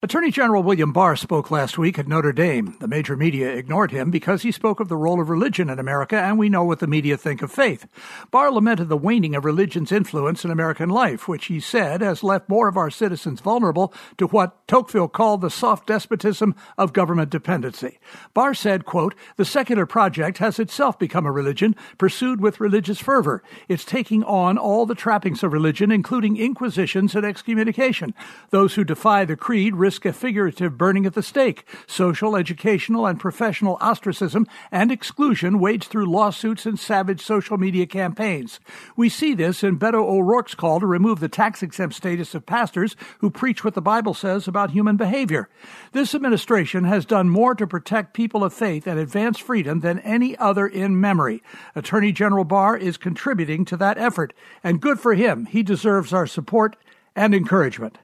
Attorney General William Barr spoke last week at Notre Dame. The major media ignored him because he spoke of the role of religion in America, and we know what the media think of faith. Barr lamented the waning of religion's influence in American life, which he said has left more of our citizens vulnerable to what Tocqueville called the soft despotism of government dependency. Barr said, quote, The secular project has itself become a religion pursued with religious fervor. It's taking on all the trappings of religion, including inquisitions and excommunication. Those who defy the creed risk a figurative burning at the stake, social, educational, and professional ostracism and exclusion waged through lawsuits and savage social media campaigns. We see this in Beto O'Rourke's call to remove the tax exempt status of pastors who preach what the Bible says about human behavior. This administration has done more to protect people of faith and advance freedom than any other in memory. Attorney General Barr is contributing to that effort, and good for him. He deserves our support and encouragement.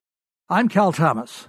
I'm Cal Thomas.